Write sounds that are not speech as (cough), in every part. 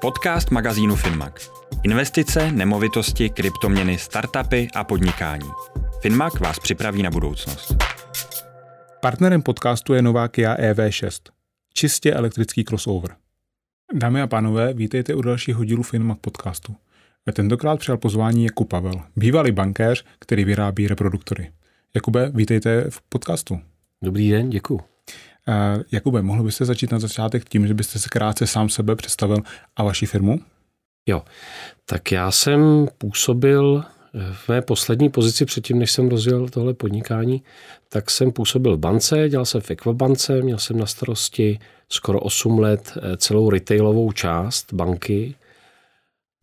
Podcast magazínu Finmac. Investice, nemovitosti, kryptoměny, startupy a podnikání. Finmac vás připraví na budoucnost. Partnerem podcastu je nová Kia EV6. Čistě elektrický crossover. Dámy a pánové, vítejte u dalšího dílu Finmac podcastu. Tentokrát přijal pozvání Jakub Pavel, bývalý bankéř, který vyrábí reproduktory. Jakube, vítejte v podcastu. Dobrý den, děkuji. Uh, Jakube, mohl byste začít na začátek tím, že byste se krátce sám sebe představil a vaši firmu? Jo, tak já jsem působil v mé poslední pozici předtím, než jsem rozjel tohle podnikání, tak jsem působil v bance, dělal jsem v Equabance, měl jsem na starosti skoro 8 let eh, celou retailovou část banky.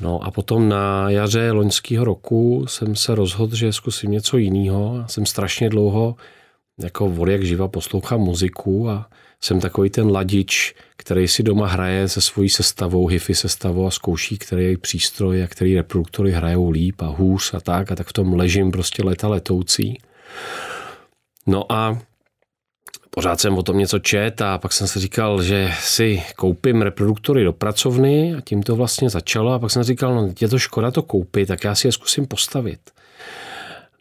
No a potom na jaře loňského roku jsem se rozhodl, že zkusím něco jiného. Jsem strašně dlouho jako od jak živa poslouchám muziku a jsem takový ten ladič, který si doma hraje se svojí sestavou, hifi sestavou a zkouší, který přístroj a který reproduktory hrajou líp a hůř a tak a tak v tom ležím prostě leta letoucí. No a pořád jsem o tom něco čet a pak jsem si říkal, že si koupím reproduktory do pracovny a tím to vlastně začalo a pak jsem říkal, no je to škoda to koupit, tak já si je zkusím postavit.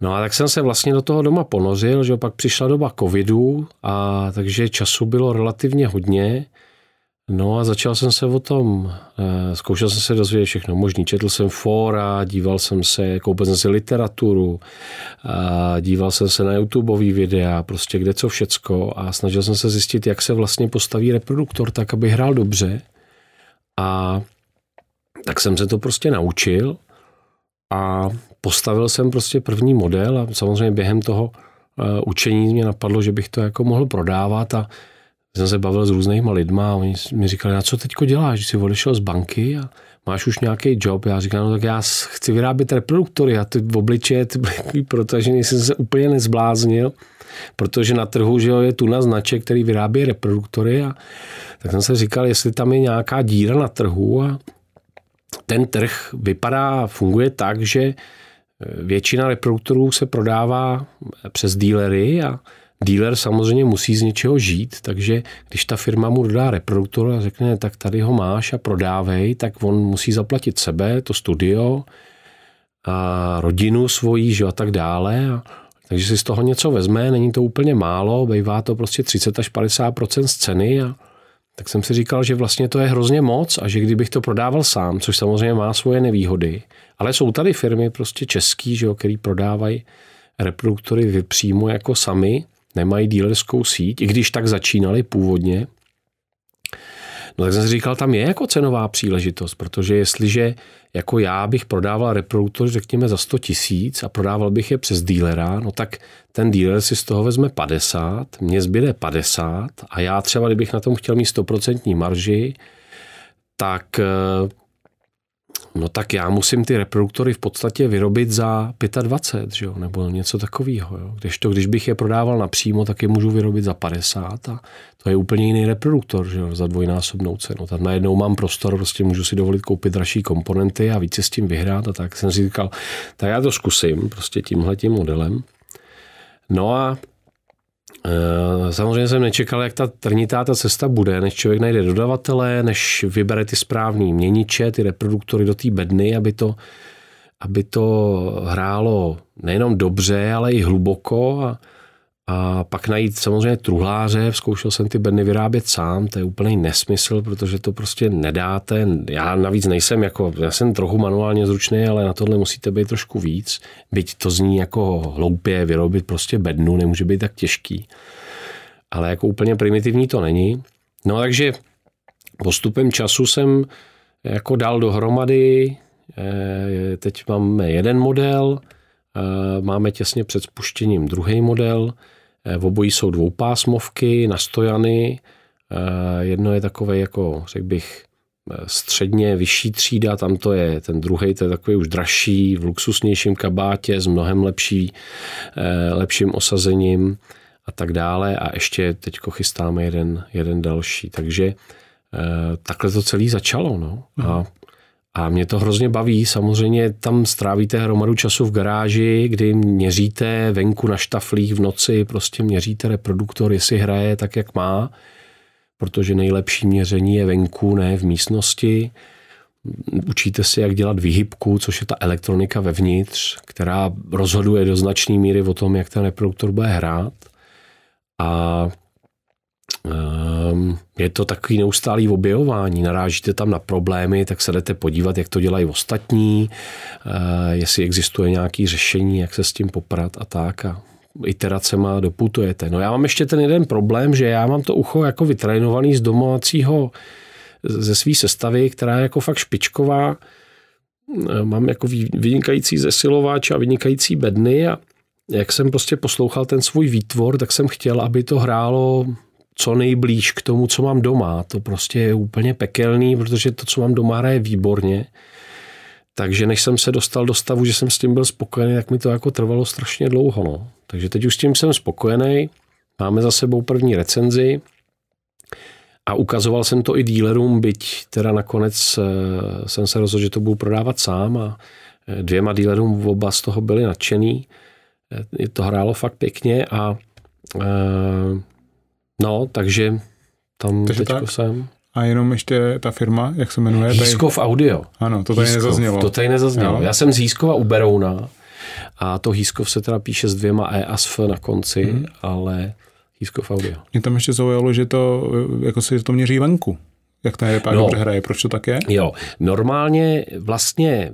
No a tak jsem se vlastně do toho doma ponořil, že pak přišla doba covidu a takže času bylo relativně hodně. No a začal jsem se o tom, eh, zkoušel jsem se dozvědět všechno možný. Četl jsem fóra, díval jsem se, koupil jsem si literaturu, díval jsem se na YouTubeový videa, prostě kde co všecko a snažil jsem se zjistit, jak se vlastně postaví reproduktor tak, aby hrál dobře. A tak jsem se to prostě naučil a postavil jsem prostě první model a samozřejmě během toho uh, učení mě napadlo, že bych to jako mohl prodávat a jsem se bavil s různýma lidma a oni mi říkali, na co teďko děláš, že jsi odešel z banky a máš už nějaký job. Já říkám, no tak já chci vyrábět reproduktory a ty v obličeje ty jsem se úplně nezbláznil, protože na trhu že je tu na značek, který vyrábí reproduktory a tak jsem se říkal, jestli tam je nějaká díra na trhu a ten trh vypadá, funguje tak, že Většina reproduktorů se prodává přes dílery a díler samozřejmě musí z něčeho žít, takže když ta firma mu dodá reproduktor a řekne, tak tady ho máš a prodávej, tak on musí zaplatit sebe, to studio, a rodinu svoji, že a tak dále. A, takže si z toho něco vezme, není to úplně málo, bývá to prostě 30 až 50 z ceny a tak jsem si říkal, že vlastně to je hrozně moc a že kdybych to prodával sám, což samozřejmě má svoje nevýhody, ale jsou tady firmy prostě český, že jo, který prodávají reproduktory přímo jako sami, nemají dílerskou síť, i když tak začínali původně, No tak jsem si říkal, tam je jako cenová příležitost, protože jestliže jako já bych prodával reproduktor, řekněme, za 100 tisíc a prodával bych je přes dílera, no tak ten díler si z toho vezme 50, mně zbyde 50 a já třeba, kdybych na tom chtěl mít 100% marži, tak eh, no tak já musím ty reproduktory v podstatě vyrobit za 25, že jo? nebo něco takového. Jo? Když, to, když bych je prodával napřímo, tak je můžu vyrobit za 50 a to je úplně jiný reproduktor že jo? za dvojnásobnou cenu. Tak najednou mám prostor, prostě můžu si dovolit koupit dražší komponenty a více s tím vyhrát a tak jsem si říkal, tak já to zkusím prostě tímhle tím modelem. No a samozřejmě jsem nečekal, jak ta trnitá ta cesta bude, než člověk najde dodavatele, než vybere ty správný měniče, ty reproduktory do té bedny, aby to, aby to hrálo nejenom dobře, ale i hluboko a, a pak najít samozřejmě truhláře, zkoušel jsem ty bedny vyrábět sám, to je úplný nesmysl, protože to prostě nedáte. Já navíc nejsem jako, já jsem trochu manuálně zručný, ale na tohle musíte být trošku víc. Byť to zní jako hloupě vyrobit prostě bednu, nemůže být tak těžký. Ale jako úplně primitivní to není. No takže postupem času jsem jako dal dohromady, eh, teď máme jeden model, máme těsně před spuštěním druhý model, Eh, v obojí jsou dvoupásmovky, nastojany. Eh, jedno je takové jako, řekl bych, eh, středně vyšší třída, tam to je ten druhý, to je takový už dražší, v luxusnějším kabátě s mnohem lepší, lepším osazením a tak dále. A ještě teď chystáme jeden, jeden další. Takže takhle to celé začalo. No. A mhm. A mě to hrozně baví. Samozřejmě tam strávíte hromadu času v garáži, kdy měříte venku na štaflích v noci, prostě měříte reproduktor, jestli hraje tak, jak má, protože nejlepší měření je venku, ne v místnosti. Učíte si, jak dělat vyhybku, což je ta elektronika vevnitř, která rozhoduje do značné míry o tom, jak ten reproduktor bude hrát. A um, je to takový neustálý objevování. Narážíte tam na problémy, tak se jdete podívat, jak to dělají ostatní, uh, jestli existuje nějaké řešení, jak se s tím poprat a tak. A iteracema doputujete. No já mám ještě ten jeden problém, že já mám to ucho jako vytrénovaný z domovacího ze své sestavy, která je jako fakt špičková. Mám jako vynikající zesilováč a vynikající bedny a jak jsem prostě poslouchal ten svůj výtvor, tak jsem chtěl, aby to hrálo co nejblíž k tomu, co mám doma. To prostě je úplně pekelný, protože to, co mám doma, hraje výborně. Takže než jsem se dostal do stavu, že jsem s tím byl spokojený, tak mi to jako trvalo strašně dlouho. No. Takže teď už s tím jsem spokojený. Máme za sebou první recenzi a ukazoval jsem to i dílerům, byť teda nakonec eh, jsem se rozhodl, že to budu prodávat sám a eh, dvěma dílerům oba z toho byli nadšený. Eh, to hrálo fakt pěkně a no, takže tam takže teďko tak. jsem. A jenom ještě ta firma, jak se jmenuje? Jízkov Audio. Ano, to tady Hízkov, nezaznělo. To tady nezaznělo. Jo. Já jsem z Jízkova u Berouna a to Hízkov se teda píše s dvěma E a s F na konci, hmm. ale Jízkov Audio. Mě tam ještě zaujalo, že to, jako se to měří venku. Jak ta EPA no, dobře hraje, proč to tak je? Jo, normálně vlastně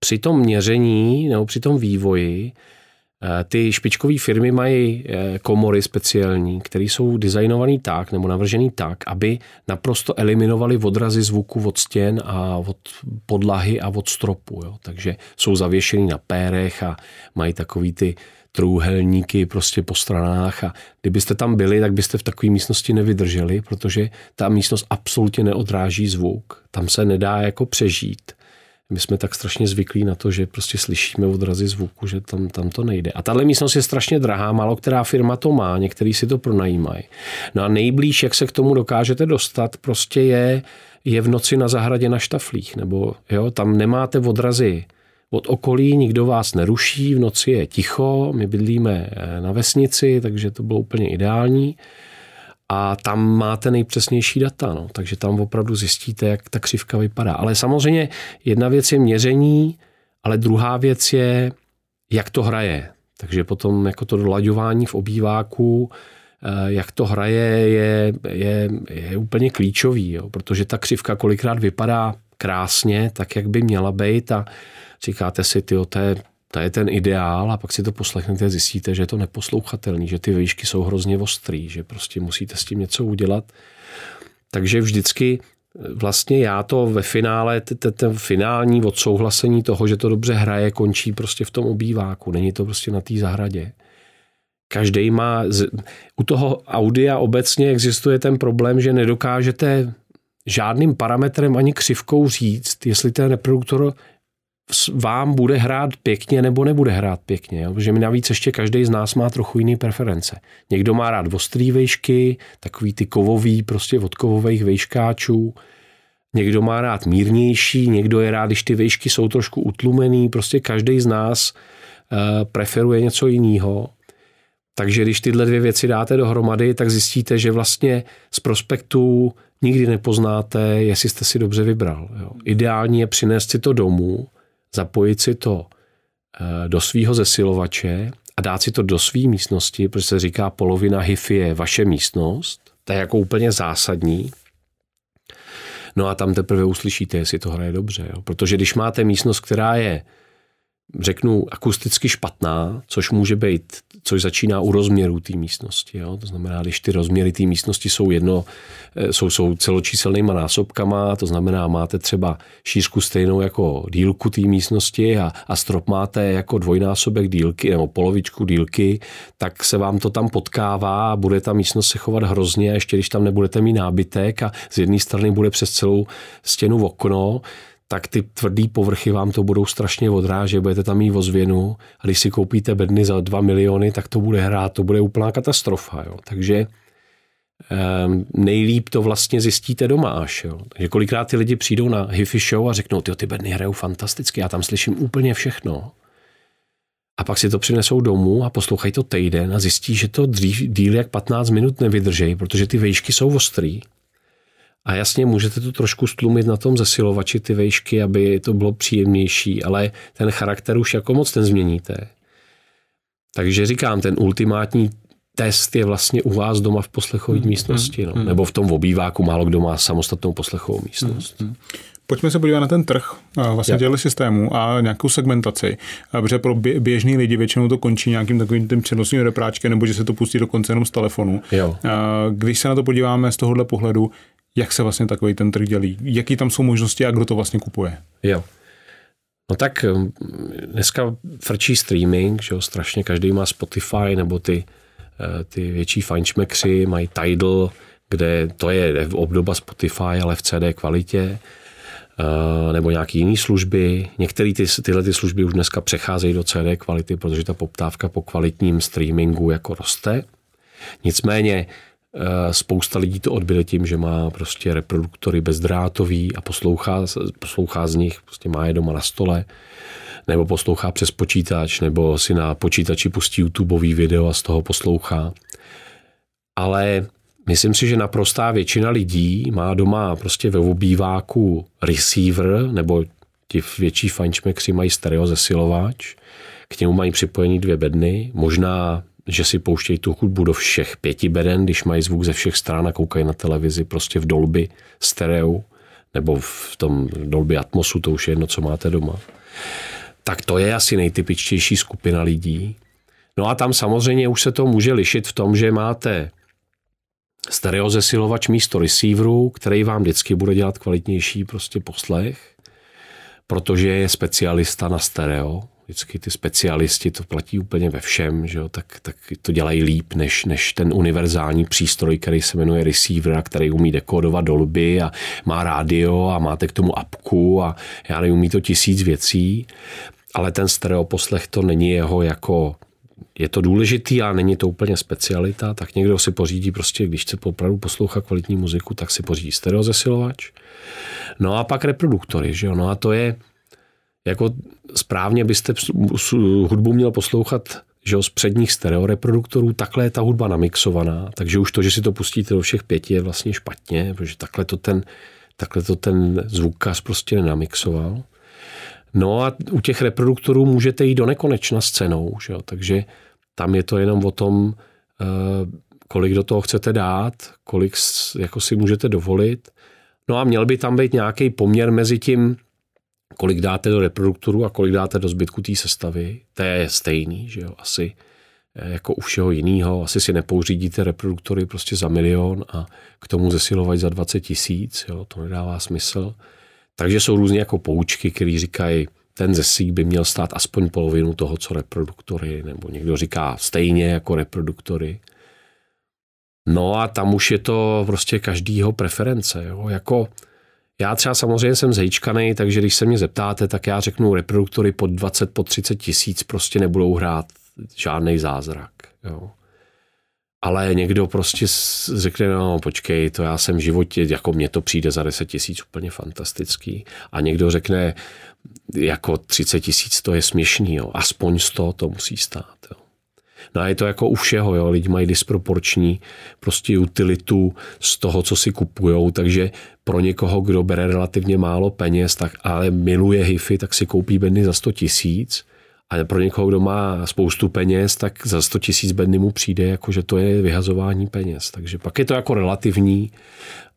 při tom měření nebo při tom vývoji ty špičkové firmy mají eh, komory speciální, které jsou designované tak nebo navržené tak, aby naprosto eliminovali odrazy zvuku od stěn a od podlahy a od stropu. Jo. Takže jsou zavěšený na pérech a mají takový ty trůhelníky prostě po stranách a kdybyste tam byli, tak byste v takové místnosti nevydrželi, protože ta místnost absolutně neodráží zvuk. Tam se nedá jako přežít my jsme tak strašně zvyklí na to, že prostě slyšíme odrazy zvuku, že tam, tam to nejde. A tahle místnost je strašně drahá, málo která firma to má, některý si to pronajímají. No a nejblíž, jak se k tomu dokážete dostat, prostě je, je v noci na zahradě na štaflích, nebo jo, tam nemáte odrazy od okolí, nikdo vás neruší, v noci je ticho, my bydlíme eh, na vesnici, takže to bylo úplně ideální a tam máte nejpřesnější data, no. takže tam opravdu zjistíte, jak ta křivka vypadá. Ale samozřejmě jedna věc je měření, ale druhá věc je, jak to hraje. Takže potom jako to dolaďování v obýváku, eh, jak to hraje, je, je, je úplně klíčový, jo? protože ta křivka kolikrát vypadá krásně, tak jak by měla být a říkáte si, ty to je to je ten ideál a pak si to poslechnete a zjistíte, že je to neposlouchatelný, že ty výšky jsou hrozně ostrý, že prostě musíte s tím něco udělat. Takže vždycky vlastně já to ve finále, ten finální odsouhlasení toho, že to dobře hraje, končí prostě v tom obýváku. Není to prostě na té zahradě. Každý má, u toho audia obecně existuje ten problém, že nedokážete žádným parametrem ani křivkou říct, jestli ten reproduktor vám bude hrát pěkně nebo nebude hrát pěkně. Jo? Protože mi navíc ještě každý z nás má trochu jiný preference. Někdo má rád ostrý vejšky, takový ty kovový, prostě od kovových vejškáčů. Někdo má rád mírnější, někdo je rád, když ty vejšky jsou trošku utlumený. Prostě každý z nás uh, preferuje něco jiného. Takže když tyhle dvě věci dáte dohromady, tak zjistíte, že vlastně z prospektu nikdy nepoznáte, jestli jste si dobře vybral. Jo. Ideální je přinést si to domů, zapojit si to eh, do svého zesilovače a dát si to do své místnosti, protože se říká polovina HIFI je vaše místnost, to je jako úplně zásadní. No a tam teprve uslyšíte, jestli to hraje dobře. Jo? Protože když máte místnost, která je řeknu, akusticky špatná, což může být, což začíná u rozměrů té místnosti. Jo? To znamená, když ty rozměry té místnosti jsou jedno, eh, jsou, jsou celočíselnýma násobkama, to znamená, máte třeba šířku stejnou jako dílku té místnosti a, a strop máte jako dvojnásobek dílky nebo polovičku dílky, tak se vám to tam potkává a bude ta místnost se chovat hrozně ještě když tam nebudete mít nábytek a z jedné strany bude přes celou stěnu v okno, tak ty tvrdý povrchy vám to budou strašně odrážet, budete tam mít ozvěnu a když si koupíte bedny za 2 miliony, tak to bude hrát, to bude úplná katastrofa. Jo. Takže um, nejlíp to vlastně zjistíte doma až. Jo. Takže kolikrát ty lidi přijdou na hifi show a řeknou, ty ty bedny hrajou fantasticky, já tam slyším úplně všechno. A pak si to přinesou domů a poslouchají to týden a zjistí, že to dřív, díl jak 15 minut nevydrží, protože ty vejšky jsou ostrý A jasně, můžete to trošku stlumit na tom zesilovači ty vejšky, aby to bylo příjemnější, ale ten charakter už jako moc nezměníte. Takže říkám, ten ultimátní test je vlastně u vás doma v poslechové hmm, místnosti, no. hmm, nebo v tom obýváku málo kdo má samostatnou poslechovou místnost. Hmm, hmm. Pojďme se podívat na ten trh vlastně těchto systémů a nějakou segmentaci, protože pro běžný lidi většinou to končí nějakým takovým tím přednostním repráčkem, nebo že se to pustí dokonce jenom z telefonu. Jo. Když se na to podíváme z tohohle pohledu, jak se vlastně takový ten trh dělí, jaký tam jsou možnosti a kdo to vlastně kupuje. Jo. No tak hm, dneska frčí streaming, že jo, strašně každý má Spotify nebo ty, eh, ty větší fajnšmekři, mají Tidal, kde to je obdoba Spotify, ale v CD kvalitě, eh, nebo nějaké jiné služby. Některé ty, tyhle ty služby už dneska přecházejí do CD kvality, protože ta poptávka po kvalitním streamingu jako roste. Nicméně spousta lidí to odbyde tím, že má prostě reproduktory bezdrátový a poslouchá, poslouchá z nich, prostě má je doma na stole, nebo poslouchá přes počítač, nebo si na počítači pustí YouTubeový video a z toho poslouchá. Ale myslím si, že naprostá většina lidí má doma prostě ve obýváku receiver, nebo ti větší fančmekři mají stereo zesilovač, k němu mají připojení dvě bedny, možná že si pouštějí tu hudbu do všech pěti beden, když mají zvuk ze všech stran a koukají na televizi prostě v dolby stereo nebo v tom dolby Atmosu, to už je jedno, co máte doma. Tak to je asi nejtypičtější skupina lidí. No a tam samozřejmě už se to může lišit v tom, že máte stereo zesilovač místo receiveru, který vám vždycky bude dělat kvalitnější prostě poslech, protože je specialista na stereo, vždycky ty specialisti, to platí úplně ve všem, že jo, tak, tak to dělají líp než, než ten univerzální přístroj, který se jmenuje receiver, který umí dekodovat dolby a má rádio a máte k tomu apku a já nevím, umí to tisíc věcí, ale ten stereoposlech to není jeho jako je to důležitý, ale není to úplně specialita, tak někdo si pořídí prostě, když chce opravdu poslouchat kvalitní muziku, tak si pořídí stereozesilovač. No a pak reproduktory, že jo? No a to je, jako správně byste hudbu měl poslouchat že z předních stereoreproduktorů, takhle je ta hudba namixovaná, takže už to, že si to pustíte do všech pěti, je vlastně špatně, protože takhle to ten, takhle to ten zvukkař prostě nenamixoval. No a u těch reproduktorů můžete jít do nekonečna s cenou, že jo? takže tam je to jenom o tom, eh, kolik do toho chcete dát, kolik jako si můžete dovolit. No a měl by tam být nějaký poměr mezi tím, kolik dáte do reproduktoru a kolik dáte do zbytku té sestavy, to je stejný, že jo, asi eh, jako u všeho jiného. Asi si nepouřídíte reproduktory prostě za milion a k tomu zesilovat za 20 tisíc, jo, to nedává smysl. Takže jsou různě jako poučky, které říkají, ten zesík by měl stát aspoň polovinu toho, co reproduktory, nebo někdo říká stejně jako reproduktory. No a tam už je to prostě každýho preference. Jo. Jako já třeba samozřejmě jsem zejčkaný, takže když se mě zeptáte, tak já řeknu reproduktory pod 20, po 30 tisíc prostě nebudou hrát žádný zázrak. Jo. Ale někdo prostě řekne, no počkej, to já jsem v životě, jako mně to přijde za 10 tisíc úplně fantastický. A někdo řekne, jako 30 tisíc to je směšný, jo. aspoň 100 to musí stát. Jo. No a je to jako u všeho, jo. lidi mají disproporční prostě utilitu z toho, co si kupujou, takže pro někoho, kdo bere relativně málo peněz, tak ale miluje hify, tak si koupí bedny za 100 tisíc. A pro někoho, kdo má spoustu peněz, tak za 100 tisíc bedny mu přijde, jako že to je vyhazování peněz. Takže pak je to jako relativní,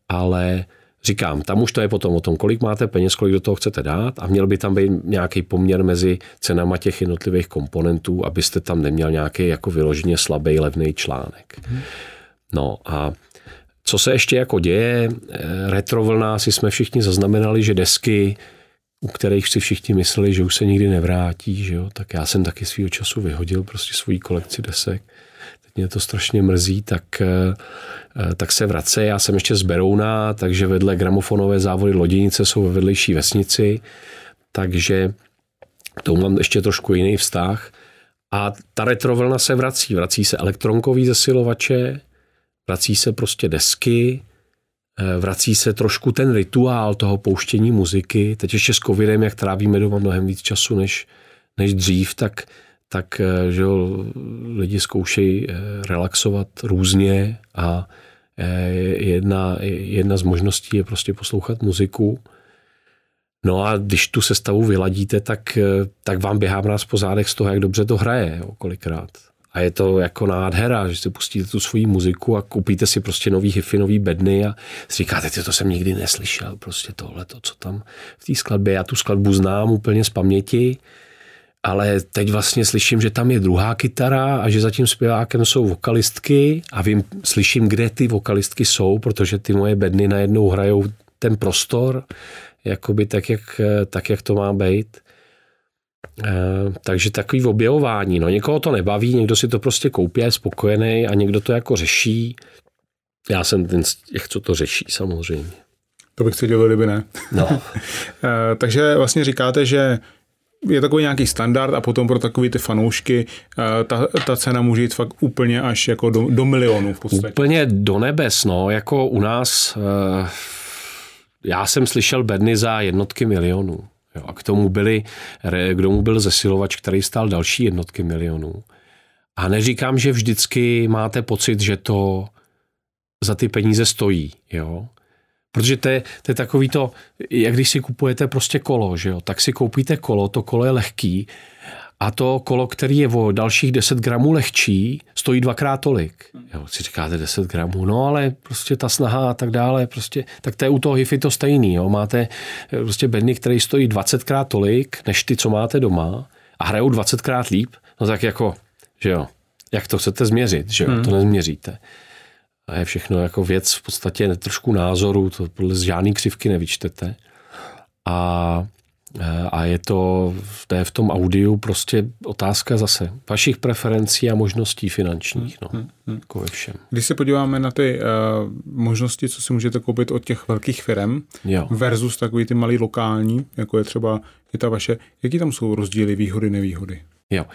ale Říkám, tam už to je potom o tom, kolik máte peněz, kolik do toho chcete dát a měl by tam být nějaký poměr mezi cenama těch jednotlivých komponentů, abyste tam neměl nějaký jako vyloženě slabý levný článek. No a co se ještě jako děje, eh, retrovlna si jsme všichni zaznamenali, že desky, u kterých si všichni mysleli, že už se nikdy nevrátí, že jo? tak já jsem taky svýho času vyhodil prostě svoji kolekci desek mě to strašně mrzí, tak, eh, tak se vrace. Já jsem ještě z Berouna, takže vedle gramofonové závody Loděnice jsou ve vedlejší vesnici, takže to mám ještě trošku jiný vztah. A ta retrovlna se vrací. Vrací se elektronkový zesilovače, vrací se prostě desky, eh, vrací se trošku ten rituál toho pouštění muziky. Teď ještě s covidem, jak trávíme doma mnohem víc času než, než dřív, tak tak eh, že jo, lidi zkoušejí eh, relaxovat různě a Jedna, jedna z možností je prostě poslouchat muziku. No a když tu sestavu vyladíte, tak, tak vám běhá mráz po zádech z toho, jak dobře to hraje, jo, kolikrát. A je to jako nádhera, že si pustíte tu svoji muziku a koupíte si prostě nový hify, nový bedny a si říkáte, ty to jsem nikdy neslyšel, prostě tohle, to, co tam v té skladbě. Já tu skladbu znám úplně z paměti, ale teď vlastně slyším, že tam je druhá kytara a že za tím zpěvákem jsou vokalistky a vím, slyším, kde ty vokalistky jsou, protože ty moje bedny najednou hrajou ten prostor, jakoby tak, jak, tak, jak to má být. E, takže takový objevování. No, někoho to nebaví, někdo si to prostě koupí, je spokojený a někdo to jako řeší. Já jsem ten z těch, co to řeší samozřejmě. To bych se dělal, kdyby ne. No. (laughs) e, takže vlastně říkáte, že je takový nějaký standard a potom pro takový ty fanoušky eh, ta, ta cena může jít fakt úplně až jako do, do milionů v podstatě. Úplně do nebes, no, jako u nás, eh, já jsem slyšel bedny za jednotky milionů. Jo, a k tomu, byli, k tomu byl zesilovač, který stál další jednotky milionů. A neříkám, že vždycky máte pocit, že to za ty peníze stojí. Jo? Protože to je, to je takový to, jak když si kupujete prostě kolo, že jo, tak si koupíte kolo, to kolo je lehký a to kolo, který je o dalších 10 gramů lehčí, stojí dvakrát tolik. Jo, si říkáte 10 gramů, no ale prostě ta snaha a tak dále, prostě, tak to je u toho HIFI to stejný. Jo. Máte eh, prostě bedny, který stojí 20 krát tolik, než ty, co máte doma a hrajou 20 krát líp, no tak jako, že jo, jak to chcete změřit, že jo, hmm. to nezměříte. A je všechno jako věc v podstatě trošku názoru, to podle žádný křivky nevyčtete. A, a je to, to je v tom audiu prostě otázka zase vašich preferencí a možností finančních, no, hmm, hmm. jako ve všem. Když se podíváme na ty uh, možnosti, co si můžete koupit od těch velkých firm jo. versus takový ty malý lokální, jako je třeba i ta vaše, jaký tam jsou rozdíly, výhody, nevýhody? Jo.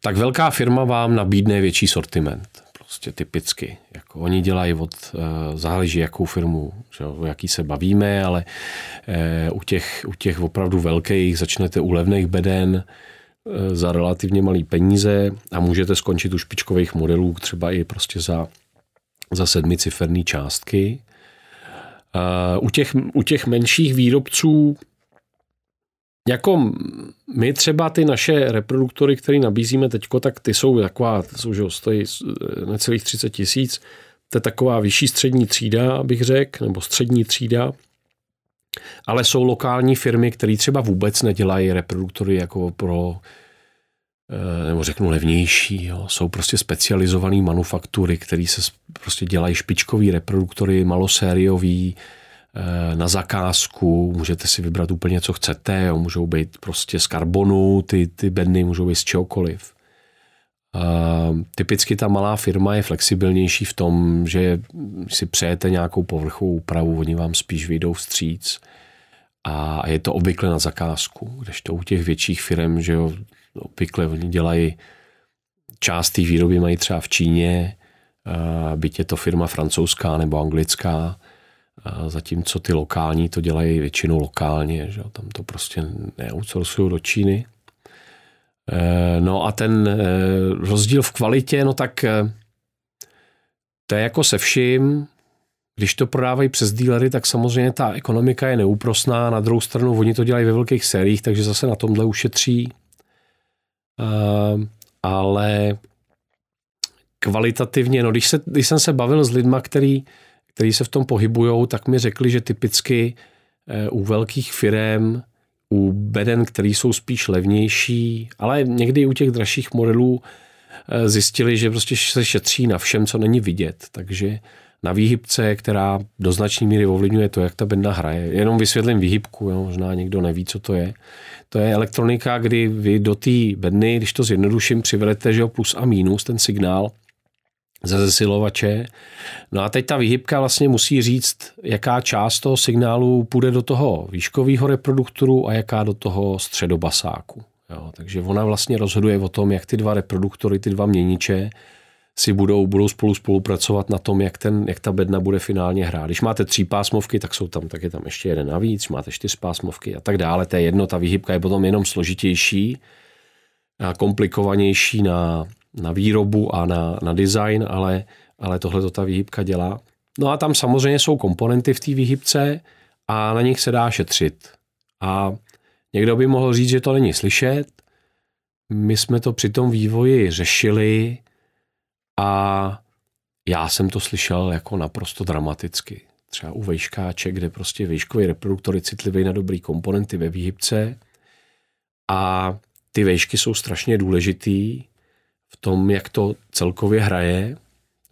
Tak velká firma vám nabídne větší sortiment prostě typicky. Jako oni dělají od, uh, záleží jakou firmu, že, o jaký se bavíme, ale uh, u, těch, u těch opravdu velkých začnete u levných beden uh, za relativně malý peníze a můžete skončit u špičkových modelů třeba i prostě za, za sedmiciferné částky. U, těch, u těch menších výrobců jako my třeba ty naše reproduktory, které nabízíme teď, tak ty jsou taková, jsou, že stojí necelých 30 tisíc, to je taková vyšší střední třída, bych řekl, nebo střední třída, ale jsou lokální firmy, které třeba vůbec nedělají reproduktory jako pro, eh, nebo řeknu levnější, jo. jsou prostě specializované manufaktury, které se prostě dělají špičkový reproduktory, malosériový, Eh, na zakázku, můžete si vybrat úplně, co chcete, jo. můžou být prostě z karbonu, ty, ty bedny můžou být z čehokoliv. Uh, typicky ta malá firma je flexibilnější v tom, že si přejete nějakou povrchovou úpravu, oni vám spíš vyjdou vstříc a je to obvykle na zakázku, kdežto u těch větších firm, že jo, obvykle oni dělají část té výroby mají třeba v Číně, uh, byť je to firma francouzská nebo anglická, zatímco ty lokální to dělají většinou lokálně, že tam to prostě neoutsourcují do Číny. E, no a ten e, rozdíl v kvalitě, no tak e, to je jako se vším, když to prodávají přes dílery, tak samozřejmě ta ekonomika je neúprosná, na druhou stranu oni to dělají ve velkých sériích, takže zase na tomhle ušetří. Ale kvalitativně, no když, se, když jsem se bavil s lidma, který který se v tom pohybují, tak mi řekli, že typicky eh, u velkých firm, u beden, které jsou spíš levnější, ale někdy u těch dražších modelů eh, zjistili, že prostě se šetří na všem, co není vidět. Takže na výhybce, která do značné míry ovlivňuje to, jak ta bedna hraje. Jenom vysvětlím výhybku, jo, možná někdo neví, co to je. To je elektronika, kdy vy do té bedny, když to zjednoduším, přivedete že jo, plus a minus, ten signál, ze zesilovače. No a teď ta výhybka vlastně musí říct, jaká část toho signálu půjde do toho výškového reproduktoru a jaká do toho středobasáku. Jo, takže ona vlastně rozhoduje o tom, jak ty dva reproduktory, ty dva měniče si budou, budou spolu spolupracovat na tom, jak, ten, jak ta bedna bude finálně hrát. Když máte tří pásmovky, tak jsou tam, tak je tam ještě jeden navíc, máte čtyř pásmovky a tak dále. To je jedno, ta výhybka je potom jenom složitější a komplikovanější na, na výrobu a na, na design, ale, ale tohle to ta výhybka dělá. No a tam samozřejmě jsou komponenty v té výhybce a na nich se dá šetřit. A někdo by mohl říct, že to není slyšet. My jsme to při tom vývoji řešili a já jsem to slyšel jako naprosto dramaticky. Třeba u vejškáče, kde prostě vejškový reproduktor je citlivý na dobrý komponenty ve výhybce a ty vejšky jsou strašně důležitý v tom, jak to celkově hraje.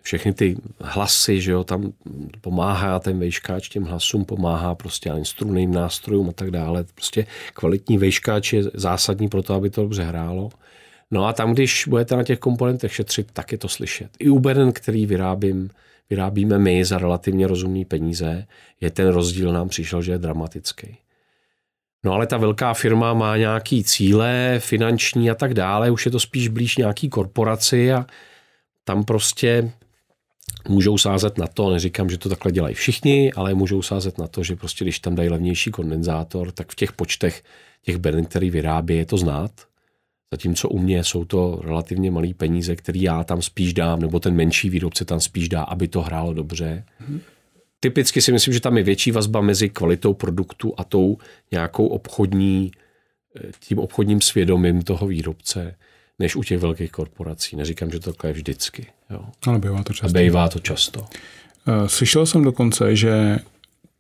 Všechny ty hlasy, že jo, tam pomáhá ten vejškáč, těm hlasům pomáhá prostě strunným nástrojům a tak dále. Prostě kvalitní vejškáč je zásadní pro to, aby to dobře hrálo. No a tam, když budete na těch komponentech šetřit, tak je to slyšet. I u beden, který vyrábím, vyrábíme my za relativně rozumné peníze, je ten rozdíl nám přišel, že je dramatický. No ale ta velká firma má nějaký cíle finanční a tak dále, už je to spíš blíž nějaký korporaci a tam prostě můžou sázet na to, neříkám, že to takhle dělají všichni, ale můžou sázet na to, že prostě když tam dají levnější kondenzátor, tak v těch počtech těch beren, který vyrábí, je to znát. Zatímco u mě jsou to relativně malé peníze, které já tam spíš dám, nebo ten menší výrobce tam spíš dá, aby to hrálo dobře. Mm-hmm. Typicky si myslím, že tam je větší vazba mezi kvalitou produktu a tou nějakou obchodní, eh, tím obchodním svědomím toho výrobce, než u těch velkých korporací. Neříkám, že to takhle je vždycky. Jo. Ale bývá to často. A bývá to často. Eh, slyšel jsem dokonce, že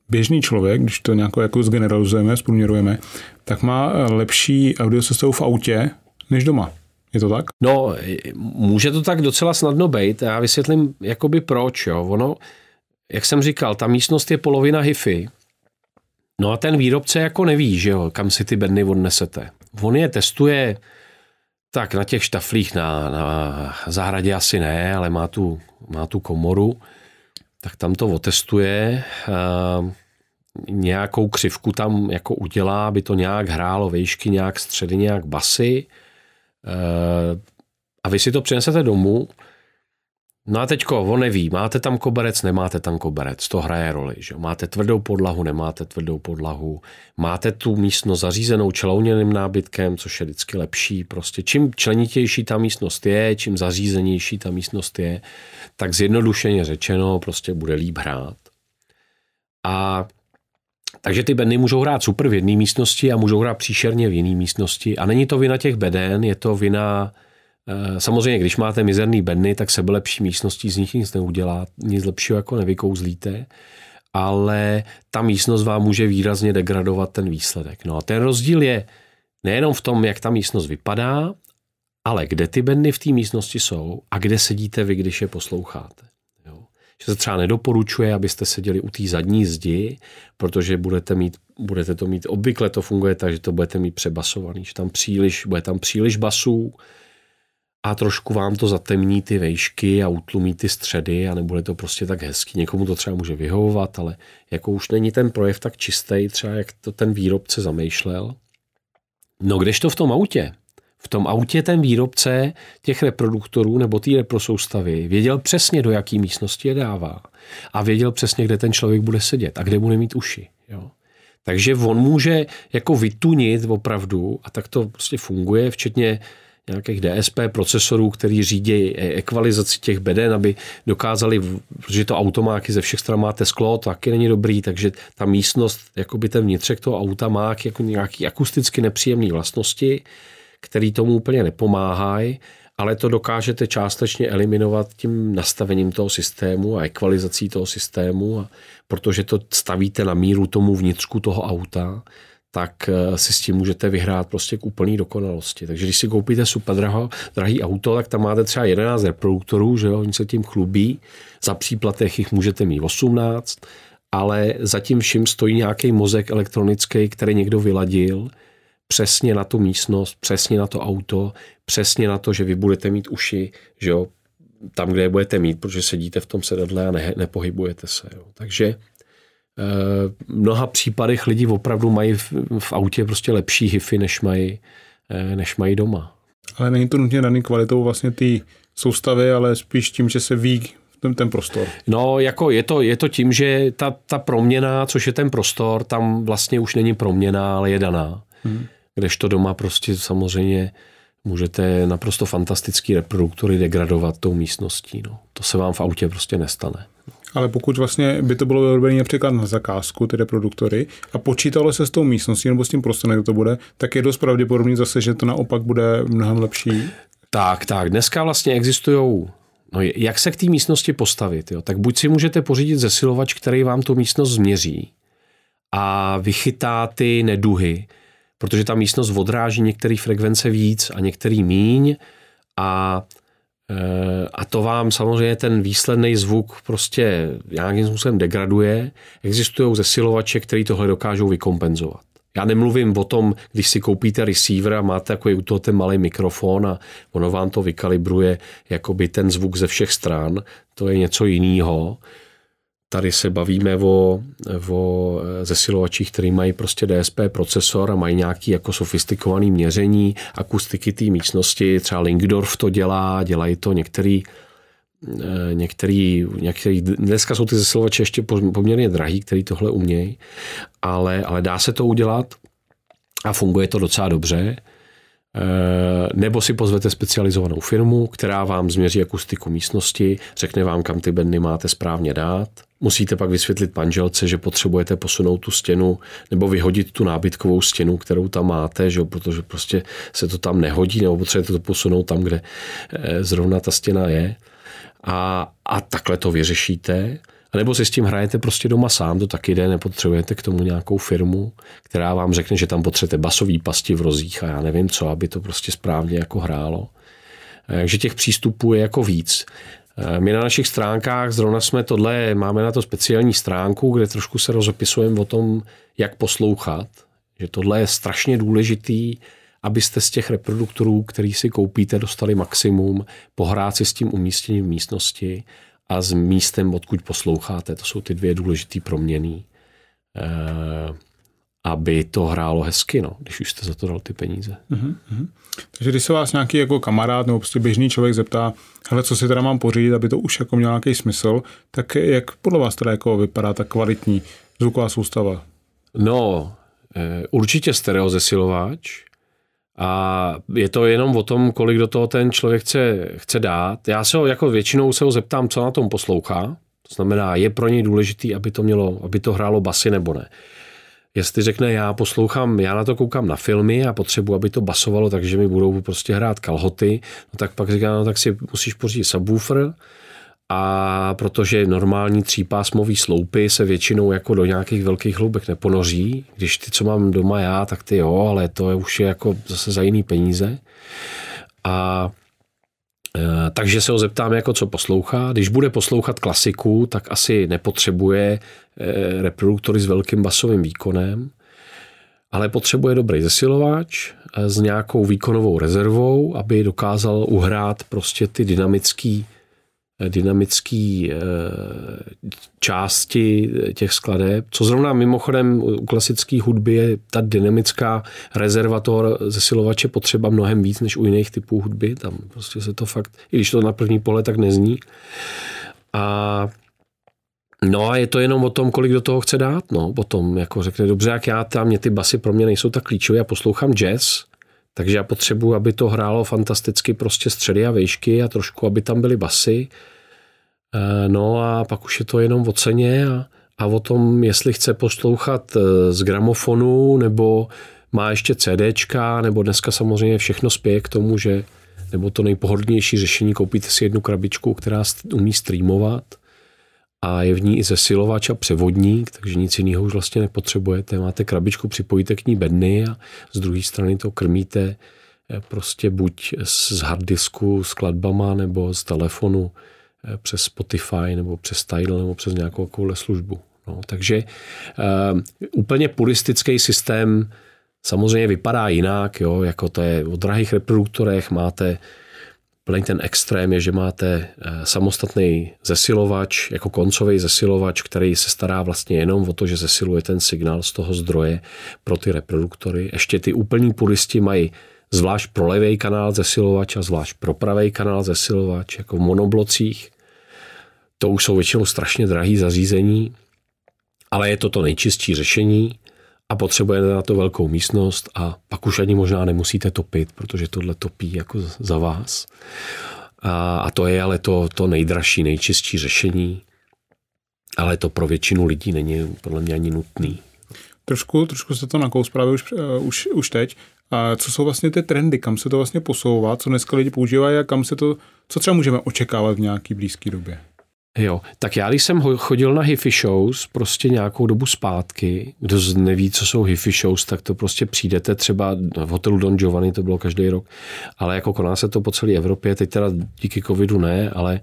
běžný člověk, když to nějak jako zgeneralizujeme, zprůměrujeme, tak má eh, lepší audiosestavu v autě než doma. Je to tak? No, může to tak docela snadno být. Já vysvětlím, jakoby proč. Jo. Ono, jak jsem říkal, ta místnost je polovina HIFI. No a ten výrobce jako neví, že jo, kam si ty bedny odnesete. On je testuje tak na těch štaflích na, na zahradě asi ne, ale má tu, má tu komoru, tak tam to otestuje. Uh, nějakou křivku tam jako udělá, aby to nějak hrálo vejšky, nějak středy, nějak basy. Uh, a vy si to přinesete domů No a teďko, on neví, máte tam koberec, nemáte tam koberec, to hraje roli. Že? Máte tvrdou podlahu, nemáte tvrdou podlahu, máte tu místnost zařízenou čelouněným nábytkem, což je vždycky lepší. Prostě čím členitější ta místnost je, čím zařízenější ta místnost je, tak zjednodušeně řečeno prostě bude líp hrát. A takže ty bedny můžou hrát super v jedné místnosti a můžou hrát příšerně v jiné místnosti. A není to vina těch beden, je to vina samozřejmě, když máte mizerný bedny, tak sebe lepší místností z nich nic neudělá, nic lepšího jako nevykouzlíte, ale ta místnost vám může výrazně degradovat ten výsledek. No a ten rozdíl je nejenom v tom, jak ta místnost vypadá, ale kde ty bedny v té místnosti jsou a kde sedíte vy, když je posloucháte. Jo. Že se třeba nedoporučuje, abyste seděli u té zadní zdi, protože budete, mít, budete to mít, obvykle to funguje tak, že to budete mít přebasovaný, že tam příliš, bude tam příliš basů, a trošku vám to zatemní ty vejšky a utlumí ty středy a nebude to prostě tak hezký. Někomu to třeba může vyhovovat, ale jako už není ten projev tak čistý, třeba jak to ten výrobce zamýšlel. No kdežto v tom autě? V tom autě ten výrobce těch reproduktorů nebo té reprosoustavy věděl přesně, do jaký místnosti je dává. A věděl přesně, kde ten člověk bude sedět a kde bude mít uši. Jo. Takže on může jako vytunit opravdu, a tak to prostě funguje, včetně nějakých DSP procesorů, který řídí ekvalizaci těch beden, aby dokázali, protože to automáky ze všech stran máte sklo, to taky není dobrý, takže ta místnost, jakoby ten vnitřek toho auta má jako nějaký akusticky nepříjemné vlastnosti, který tomu úplně nepomáhají, ale to dokážete částečně eliminovat tím nastavením toho systému a ekvalizací toho systému, a protože to stavíte na míru tomu vnitřku toho auta, tak eh, si s tím můžete vyhrát prostě k úplné dokonalosti. Takže když si koupíte super draho, drahý auto, tak tam máte třeba 11 reproduktorů, že jo, oni se tím chlubí, za příplatech jich můžete mít 18, ale zatím vším stojí nějaký mozek elektronický, který někdo vyladil, přesně na tu místnost, přesně na to auto, přesně na to, že vy budete mít uši, že jo, tam, kde je budete mít, protože sedíte v tom sedadle a ne, nepohybujete se. Jo. Takže mnoha případech lidi opravdu mají v, v autě prostě lepší hify, než mají, eh, než mají doma. Ale není to nutně daný kvalitou vlastně ty soustavy, ale spíš tím, že se ví ten, ten prostor. No, jako je to, je to tím, že ta, ta proměna, což je ten prostor, tam vlastně už není proměna, ale je daná. Hmm. Kdežto doma prostě samozřejmě můžete naprosto fantastický reproduktory degradovat tou místností. No. To se vám v autě prostě nestane. Ale pokud vlastně by to bylo vyrobené například na zakázku, ty reproduktory, a počítalo se s tou místností nebo s tím prostorem, jak to bude, tak je dost pravděpodobný zase, že to naopak bude mnohem lepší. Tak, tak. Dneska vlastně existují No, jak se k té místnosti postavit? Jo? Tak buď si můžete pořídit zesilovač, který vám tu místnost změří a vychytá ty neduhy, protože ta místnost odráží některé frekvence víc a některý míň a a to vám samozřejmě ten výsledný zvuk prostě nějakým způsobem degraduje. Existují zesilovače, které tohle dokážou vykompenzovat. Já nemluvím o tom, když si koupíte receiver a máte takový u toho ten malý mikrofon a ono vám to vykalibruje jakoby ten zvuk ze všech stran. To je něco jiného. Tady se bavíme o, o eh, zesilovačích, který mají prostě DSP procesor a mají nějaký jako sofistikovaný měření akustiky té místnosti. Třeba Linkdorf to dělá, dělají to některý eh, Některý, některý, dneska jsou ty zesilovače ještě poměrně drahý, který tohle umějí, ale, ale dá se to udělat a funguje to docela dobře. Eh, nebo si pozvete specializovanou firmu, která vám změří akustiku místnosti, řekne vám, kam ty bedny máte správně dát. Musíte pak vysvětlit manželce, že potřebujete posunout tu stěnu nebo vyhodit tu nábytkovou stěnu, kterou tam máte, že protože prostě se to tam nehodí, nebo potřebujete to posunout tam, kde eh, zrovna ta stěna je. A, a takhle to vyřešíte. A nebo si s tím hrajete prostě doma sám, to taky jde, nepotřebujete k tomu nějakou firmu, která vám řekne, že tam potřebujete basový pasti v rozích a já nevím co, aby to prostě správně jako hrálo. Takže těch přístupů je jako víc. My na našich stránkách zrovna jsme tohle, máme na to speciální stránku, kde trošku se rozopisujeme o tom, jak poslouchat. Že tohle je strašně důležitý, abyste z těch reproduktorů, který si koupíte, dostali maximum, pohrát si s tím umístěním v místnosti a s místem, odkud posloucháte. To jsou ty dvě důležité proměny, eh, aby to hrálo hezky, no, když už jste za to dal ty peníze. Uh-huh, Takže když se vás nějaký jako kamarád nebo prostě běžný člověk zeptá, hele, co si teda mám pořídit, aby to už jako mělo nějaký smysl, tak jak podle vás teda jako vypadá ta kvalitní zvuková soustava? No, eh, určitě stereo zesilovač, a je to jenom o tom, kolik do toho ten člověk chce, chce dát. Já se ho jako většinou se ho zeptám, co na tom poslouchá. To znamená, je pro něj důležitý, aby to, mělo, aby to hrálo basy nebo ne. Jestli řekne, já poslouchám, já na to koukám na filmy a potřebuji, aby to basovalo, takže mi budou prostě hrát kalhoty, no tak pak říká, no tak si musíš pořídit subwoofer, a protože normální třípásmový sloupy se většinou jako do nějakých velkých hloubek neponoří, když ty, co mám doma já, tak ty jo, ale to je už jako zase za jiný peníze. A e, takže se ho zeptám, jako co poslouchá. Když bude poslouchat klasiku, tak asi nepotřebuje e, reproduktory s velkým basovým výkonem, ale potřebuje dobrý zesilovač e, s nějakou výkonovou rezervou, aby dokázal uhrát prostě ty dynamický dynamické eh, části těch skladeb, co zrovna mimochodem u klasické hudby je ta dynamická rezerva toho zesilovače potřeba mnohem víc než u jiných typů hudby. Tam prostě se to fakt, i když to na první pohled tak nezní. A No a je to jenom o tom, kolik do toho chce dát. No, potom jako řekne, dobře, jak já tam, mě ty basy pro mě nejsou tak klíčové, já poslouchám jazz, takže já potřebuji, aby to hrálo fantasticky prostě středy a vejšky a trošku, aby tam byly basy. Eh, no a pak už je to jenom o ceně a, a o tom, jestli chce poslouchat eh, z gramofonu nebo má ještě CDčka, nebo dneska samozřejmě všechno spěje k tomu, že nebo to nejpohodlnější řešení, koupíte si jednu krabičku, která umí streamovat a je v ní i zesilovač a převodník, takže nic jiného už vlastně nepotřebujete. Máte krabičku, připojíte k ní bedny a z druhé strany to krmíte eh, prostě buď z harddisku s kladbama nebo z telefonu eh, přes Spotify nebo přes Tidal nebo přes nějakou takovou službu. No, takže uh, úplně puristický systém samozřejmě vypadá jinak, jo, jako to je o drahých reproduktorech máte Plný ten extrém je, že máte eh, samostatný zesilovač, jako koncový zesilovač, který se stará vlastně jenom o to, že zesiluje ten signál z toho zdroje pro ty reproduktory. Ještě ty úplní puristi mají zvlášť pro levý kanál zesilovač a zvlášť pro pravý kanál zesilovač, jako v monoblocích. To už jsou většinou strašně drahý zařízení, ale je to to nejčistší řešení a potřebujete na to velkou místnost a pak už ani možná nemusíte topit, protože tohle topí jako za vás. A, a to je ale to, to nejdražší, nejčistší řešení. ale to pro většinu lidí není podle mě ani nutný. Trošku, trošku se to nakous právě už, uh, už, už teď. A co jsou vlastně ty trendy, kam se to vlastně posouvá, co dneska lidi používají a kam se to, co třeba můžeme očekávat v nějaký blízké době? Jo, tak já když jsem chodil na hifi shows prostě nějakou dobu zpátky, kdo neví, co jsou hifi shows, tak to prostě přijdete třeba v hotelu Don Giovanni, to bylo každý rok, ale jako koná se to po celé Evropě, teď teda díky covidu ne, ale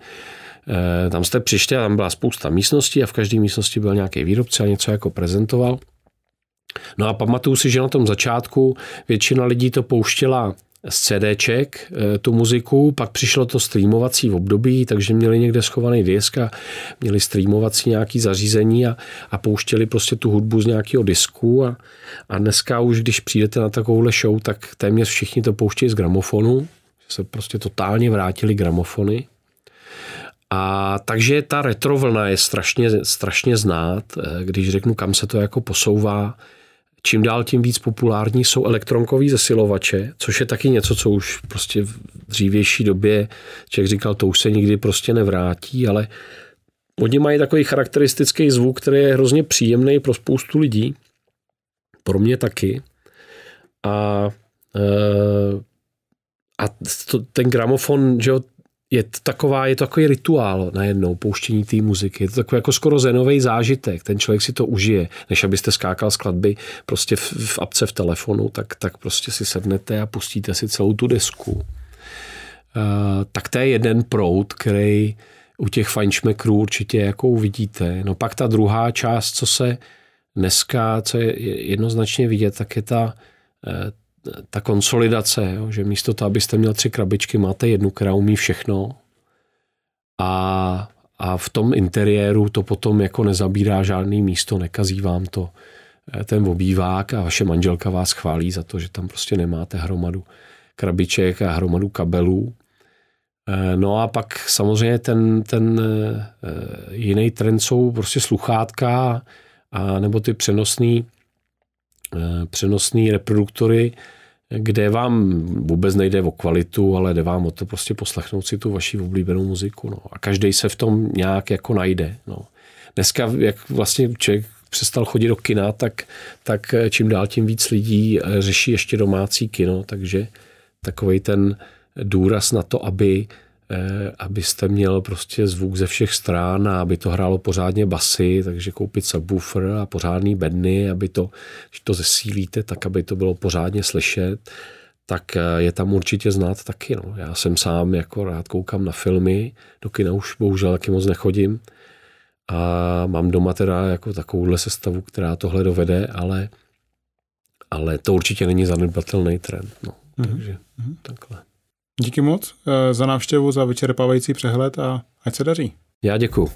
e, tam jste přišli a tam byla spousta místností a v každé místnosti byl nějaký výrobce a něco jako prezentoval. No a pamatuju si, že na tom začátku většina lidí to pouštěla z CDček eh, tu muziku, pak přišlo to streamovací v období, takže měli někde schovaný disk a měli streamovací nějaký zařízení a, a pouštěli prostě tu hudbu z nějakého disku a, a dneska už, když přijdete na takovouhle show, tak téměř všichni to pouštějí z gramofonu, se prostě totálně vrátili gramofony. A takže ta retrovlna je strašně, strašně znát, eh, když řeknu, kam se to jako posouvá, čím dál tím víc populární jsou elektronkový zesilovače, což je taky něco, co už prostě v dřívější době člověk říkal, to už se nikdy prostě nevrátí, ale oni mají takový charakteristický zvuk, který je hrozně příjemný pro spoustu lidí, pro mě taky. A, eh, a to, ten gramofon, že jo, je to taková, je to takový rituál najednou, pouštění té muziky. Je to takový jako skoro zenový zážitek. Ten člověk si to užije, než abyste skákal skladby prostě v, v apce v telefonu, tak, tak prostě si sednete a pustíte si celou tu desku. Uh, tak to je jeden proud, který u těch fajnšmekrů určitě jako uvidíte. No pak ta druhá část, co se dneska, co je jednoznačně vidět, tak je ta, eh, ta konsolidace, jo, že místo toho, abyste měl tři krabičky, máte jednu, která umí všechno a, a v tom interiéru to potom jako nezabírá žádný místo, nekazí vám to eh, ten obývák a vaše manželka vás chválí za to, že tam prostě nemáte hromadu krabiček a hromadu kabelů. Eh, no a pak samozřejmě ten, ten eh, jiný trend jsou prostě sluchátka a nebo ty přenosný, přenosný reproduktory, kde vám vůbec nejde o kvalitu, ale jde vám o to prostě poslechnout si tu vaši oblíbenou muziku. No. A každý se v tom nějak jako najde. No. Dneska, jak vlastně člověk přestal chodit do kina, tak, tak čím dál tím víc lidí eh, řeší ještě domácí kino, takže takový ten důraz na to, aby Eh, abyste měl prostě zvuk ze všech stran a aby to hrálo pořádně basy, takže koupit subwoofer a pořádný bedny, aby to, když to zesílíte, tak aby to bylo pořádně slyšet, tak eh, je tam určitě znát taky. No. Já jsem sám jako rád koukám na filmy, do kina už bohužel taky moc nechodím a mám doma teda jako takovouhle sestavu, která tohle dovede, ale, ale to určitě není zanedbatelný trend. No. Mm-hmm. Takže mm-hmm. takhle. Díky moc eh, za návštěvu, za vyčerpávající přehled a ať se daří. Já děkuji.